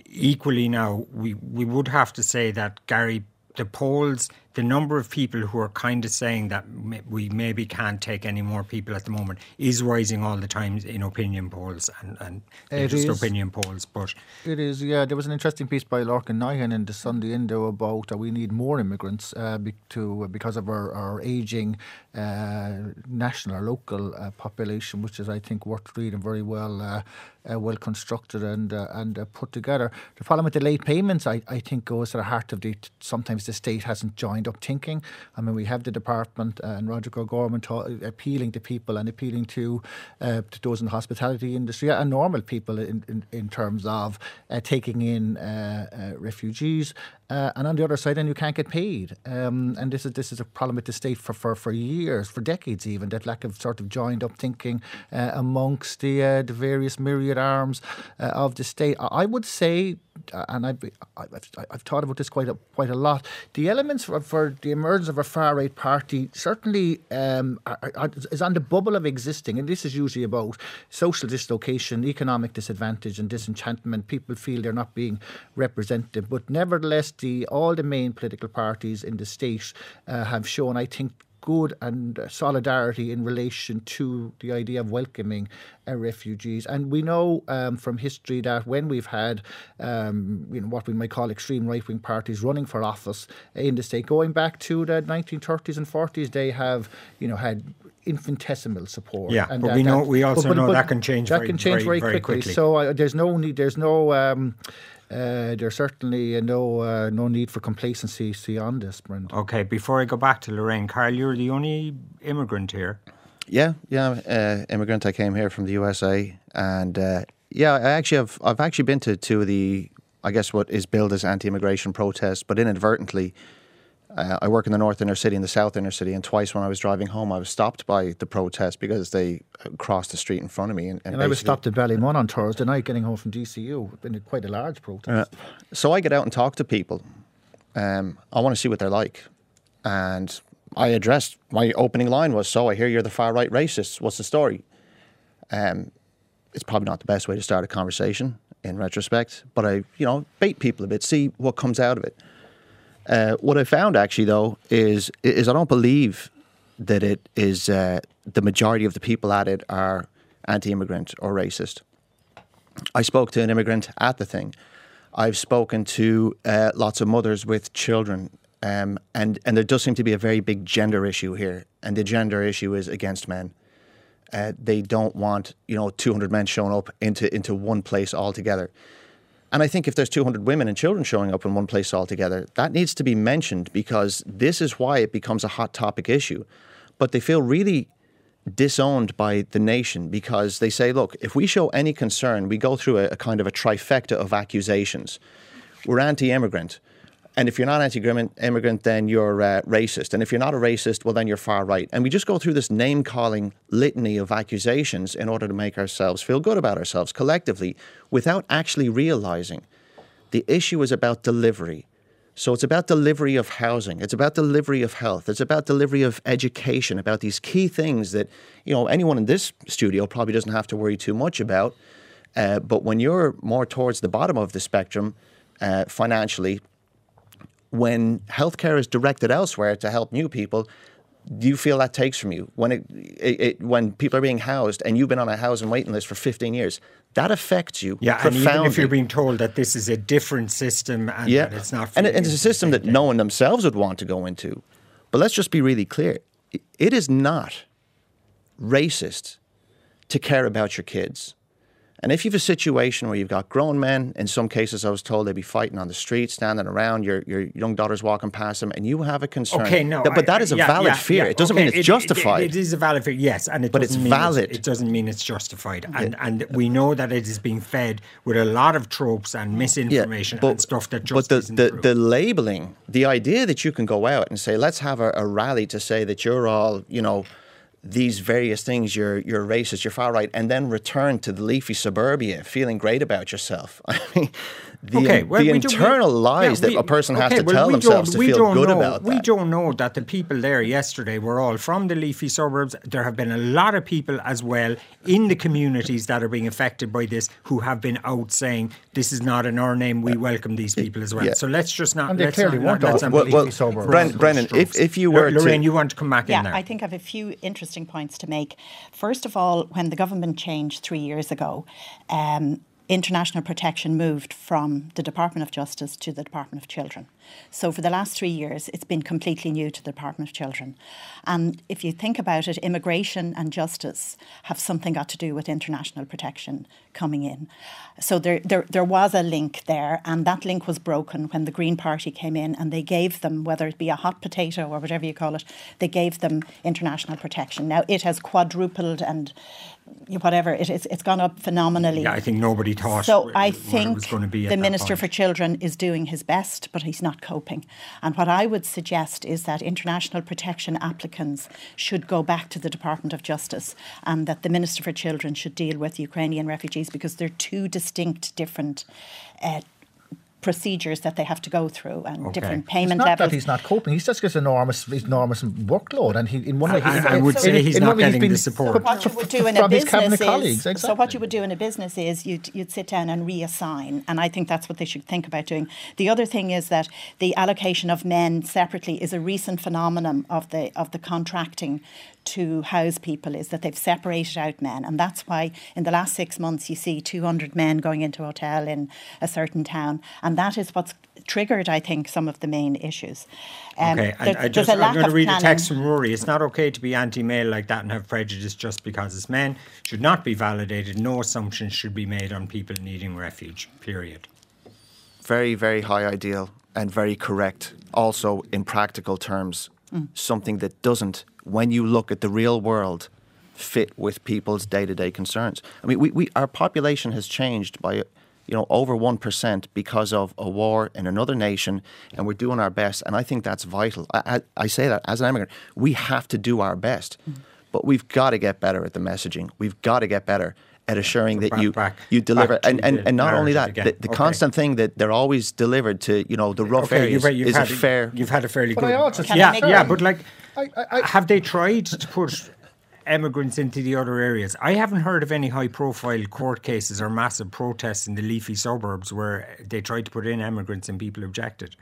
Equally now, we, we would have to say that Gary, the polls, the number of people who are kind of saying that we maybe can't take any more people at the moment is rising all the time in opinion polls and, and It just is. opinion polls. But It is, yeah. There was an interesting piece by Larkin Nyhan in the Sunday Indo about that we need more immigrants uh, be, to uh, because of our, our aging uh, national or local uh, population, which is, I think, worth reading very well. Uh, uh, well constructed and uh, and uh, put together. The problem with the late payments, I, I think, goes to the heart of the. Sometimes the state hasn't joined up thinking. I mean, we have the department uh, and Roderic O'Gorman ta- appealing to people and appealing to uh, to those in the hospitality industry and normal people in in, in terms of uh, taking in uh, uh, refugees. Uh, and on the other side, then you can't get paid. Um, and this is this is a problem with the state for, for, for years, for decades even. That lack of sort of joined up thinking uh, amongst the uh, the various myriad arms uh, of the state. I would say, uh, and I've, I've I've thought about this quite a quite a lot. The elements for, for the emergence of a far right party certainly um, are, are, is on the bubble of existing, and this is usually about social dislocation, economic disadvantage, and disenchantment. People feel they're not being represented, but nevertheless, the all the main political parties in the state uh, have shown, I think, good and solidarity in relation to the idea of welcoming uh, refugees. And we know um, from history that when we've had um, you know, what we might call extreme right wing parties running for office in the state, going back to the 1930s and 40s, they have you know had infinitesimal support. Yeah, and but we know- we also know that can change that very- can change very- very, very quickly. quickly. So uh, there's no need. There's no. Um, uh, there's certainly uh, no uh, no need for complacency on this, Brendan. okay, before I go back to Lorraine, Karl, you're the only immigrant here. Yeah, yeah, uh, immigrant. I came here from the USA, and uh, yeah, I actually have. I've actually been to two of the, I guess, what is billed as anti-immigration protests, but inadvertently, uh, I work in the north inner city and the south inner city, and twice when I was driving home, I was stopped by the protest because they uh, crossed the street in front of me. And, And I was stopped at Ballymun on Thursday night getting home from DCU. It's been quite a large protest. So I get out and talk to people. Um, I want to see what they're like. And I addressed my opening line was, "So I hear you're the far right racists. What's the story?" Um, it's probably not the best way to start a conversation in retrospect, but I, you know, bait people a bit, see what comes out of it. Uh, what I found actually though is is I don't believe that it is uh, the majority of the people at it are anti-immigrant or racist. I spoke to an immigrant at the thing. I've spoken to uh, lots of mothers with children, um, and and there does seem to be a very big gender issue here, and the gender issue is against men. Uh, they don't want you know 200 men showing up into into one place altogether. And I think if there's 200 women and children showing up in one place altogether, that needs to be mentioned because this is why it becomes a hot topic issue. But they feel really disowned by the nation because they say, look, if we show any concern, we go through a, a kind of a trifecta of accusations. We're anti immigrant. And if you're not anti immigrant, then you're uh, racist. And if you're not a racist, well, then you're far right. And we just go through this name calling litany of accusations in order to make ourselves feel good about ourselves collectively without actually realizing The issue is about delivery. So it's about delivery of housing. It's about delivery of health. It's about delivery of education, about these key things that, you know, anyone in this studio probably doesn't have to worry too much about. Uh, but when you're more towards the bottom of the spectrum uh, financially, when healthcare is directed elsewhere to help new people, do you feel that takes from you. When it, it, it, when people are being housed and you've been on a housing waiting list for 15 years that affects you yeah profoundly. and even if you're being told that this is a different system and yeah. that it's not and, it, and it's a system that no one themselves would want to go into. But let's just be really clear. It is not racist to care about your kids and if you have a situation where you've got grown men, in some cases I was told they'd be fighting on the street, standing around, your, your young daughter's walking past them, and you have a concern. Okay, no. Th- but that is a yeah, valid yeah, fear. yeah, it doesn't okay, mean it's it, justified. It, it is a valid fear, yes. And it but it's valid. it doesn't mean it's justified. And, and we know that it is being fed with a lot of tropes and misinformation but, and stuff that just But the, the, the labeling, the idea that you can go out and say, let's have a, a rally to say that you're all, you know, these various things, you're you're racist, you're far right, and then return to the leafy suburbia feeling great about yourself. [laughs] I mean, the, okay, well, the we do- internal we- lies yeah, that we- a person has to well, tell we themselves don't- to we feel don't good know, about We don't know that the people there yesterday were all from the leafy suburbs. There have been a lot of people as well in the communities that are being affected by this who have been out saying this is not in our name. We welcome these people as well. Yeah. So let's just not. And they let's clearly not, weren't let's all not well- well, these suburbs. Bren- Brennan, if- if you were to- Lorraine, you want to come back Yeah, in there? I think I have a few interesting points to make. First of all, when the government changed three years ago, um, international protection moved from the Department of Justice to the Department of Children. So for the last three years, it's been completely new to the Department of Children. And if you think about it, immigration and justice have something got to do with international protection coming in. So there, there, there was a link there, and that link was broken when the Green Party came in and they gave them, whether it be a hot potato or whatever you call it, they gave them international protection. Now it has quadrupled and whatever it is, it's gone up phenomenally. Yeah, I think nobody thought So I think was going to be the Minister point. for Children is doing his best, but he's not coping. And what I would suggest is that international protection applicants should go back to the Department of Justice and that the Minister for Children should deal with Ukrainian refugees because they're two distinct, different. Uh, procedures that they have to go through and Okay. different It's payment not levels that he's not coping. He's just got enormous, enormous workload, and he in one of I- his, I would say he's not one of his getting been- the support. So what you would do in a his cabinet business colleagues, is, exactly. so what you would do in a business is you'd, you'd sit down and reassign, and I think that's what they should think about doing. The other thing is that the allocation of men separately is a recent phenomenon of the of the contracting to house people is that they've separated out men, and that's why in the last six months you see 200 men going into a hotel in a certain town, and that is what's triggered, I think, some of the main issues. Um, Okay, there- and I there's just, a I'm going to read planning. a text from Rory. It's not okay to be anti-male like that and have prejudice just because it's men. Should not be validated. No assumptions should be made on people needing refuge. Period. very, very high ideal and very correct. Also, in practical terms, something that doesn't, when you look at the real world, fit with people's day-to-day concerns. I mean, we, we our population has changed by, you know, over one percent because of a war in another nation, and we're doing our best. And I think that's vital. I, I, I say that as an immigrant, we have to do our best, mm. but we've got to get better at the messaging. We've got to get better at assuring that back- you back- you deliver, back and, and, and not only that, again. the, the Okay. constant thing that they're always delivered to, you know, the rough Okay, areas you've, you've is a had fair. You've had a fairly But good. I also Can I yeah, make yeah, but like, I- I- I- have they tried to put immigrants into the other areas? I haven't heard of any high-profile court cases or massive protests in the leafy suburbs where they tried to put in immigrants and people objected.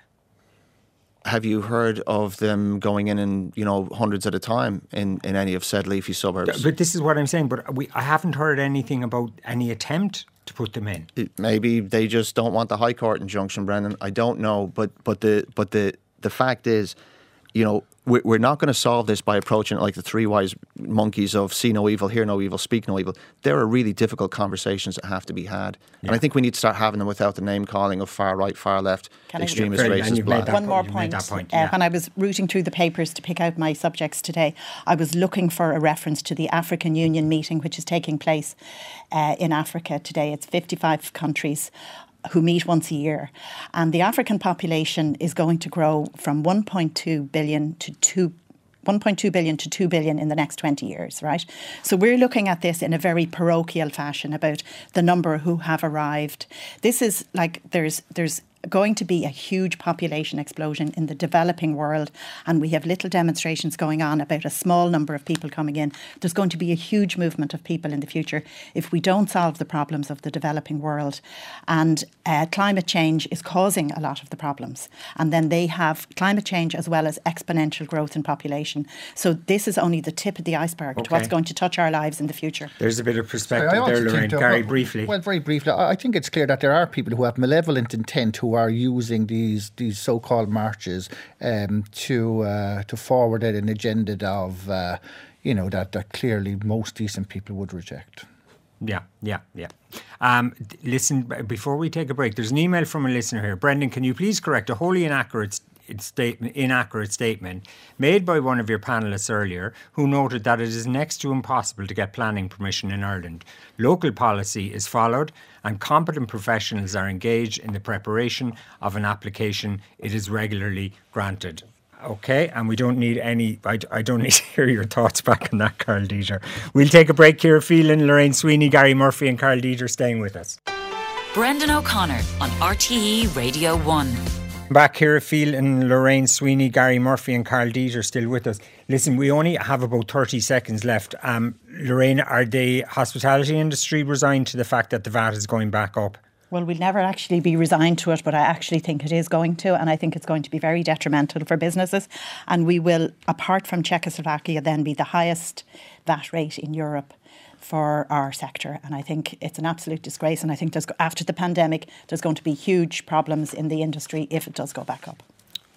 Have you heard of them going in and you know hundreds at a time in, in any of said leafy suburbs? But this is what I'm saying. But we, I haven't heard anything about any attempt to put them in. It- Maybe they just don't want the High Court injunction, Brendan. I don't know, but but the but the the fact is, you know, we're, we're not going to solve this by approaching it like the three wise monkeys of see no evil, hear no evil, speak no evil. There are really difficult conversations that have to be had, and I think we need to start having them without the name calling of far right, far left, Can extremist, Very- and racist, you've black. that One more point, you point. that point, Uh. When I was rooting through the papers to pick out my subjects today, I was looking for a reference to the African Union meeting, which is taking place uh, in Africa today. It's 55 countries who meet once a year. And the African population is going to grow from 1.2 billion to 2 1.2 billion to 2 billion in the next 20 years, right? So we're looking at this in a very parochial fashion about the number who have arrived. This is like there's there's going to be a huge population explosion in the developing world, and we have little demonstrations going on about a small number of people coming in. There's going to be a huge movement of people in the future if we don't solve the problems of the developing world. And uh, climate change is causing a lot of the problems. And then they have climate change as well as exponential growth in population. So this is only the tip of the iceberg okay. to what's going to touch our lives in the future. There's a bit of perspective there, Lorraine. Gary, well, briefly. Well, very briefly, I think it's clear that there are people who have malevolent intent who are using these these so-called marches um, to uh, to forward an agenda of uh, you know that that clearly most decent people would reject. Yeah, yeah, yeah. Um, listen, before we take a break, there's an email from a listener here. Brendan, can you please correct a wholly inaccurate statement, inaccurate statement made by one of your panelists earlier, who noted that it is next to impossible to get planning permission in Ireland. Local policy is followed, and competent professionals are engaged in the preparation of an application. It is regularly granted. Okay, and we don't need any. I, I don't [laughs] need to hear your thoughts back on that, Karl Deeter. We'll take a break. Ciara Phelan, Lorraine Sweeney, Gary Murphy, and Karl Deeter staying with us. Brendan O'Connor on RTE Radio 1. Back here, Phelan Lorraine Sweeney, Gary Murphy, and Karl Deeter still with us. Listen, we only have about 30 seconds left. Um, Lorraine, are the hospitality industry resigned to the fact that the VAT is going back up? Well, we'll never actually be resigned to it, but I actually think it is going to, and I think it's going to be very detrimental for businesses. And we will, apart from Czechoslovakia, then be the highest VAT rate in Europe for our sector. And I think it's an absolute disgrace. And I think after the pandemic, there's going to be huge problems in the industry if it does go back up.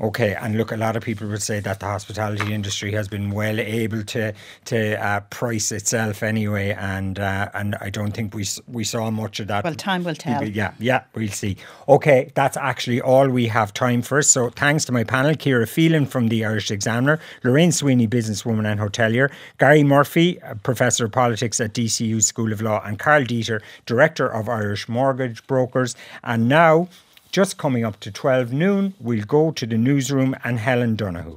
Okay, and look, a lot of people would say that the hospitality industry has been well able to to uh, price itself anyway, and uh, and I don't think we we saw much of that. Well, time will tell. Yeah, yeah, we'll see. Okay, that's actually all we have time for. So thanks to my panel, Ciara Phelan from the Irish Examiner, Lorraine Sweeney, businesswoman and hotelier, Gary Murphy, professor of politics at DCU School of Law, and Karl Deeter, director of Irish Mortgage Brokers, and now. Just coming up to 12 noon, we'll go to the newsroom and Helen Donoghue.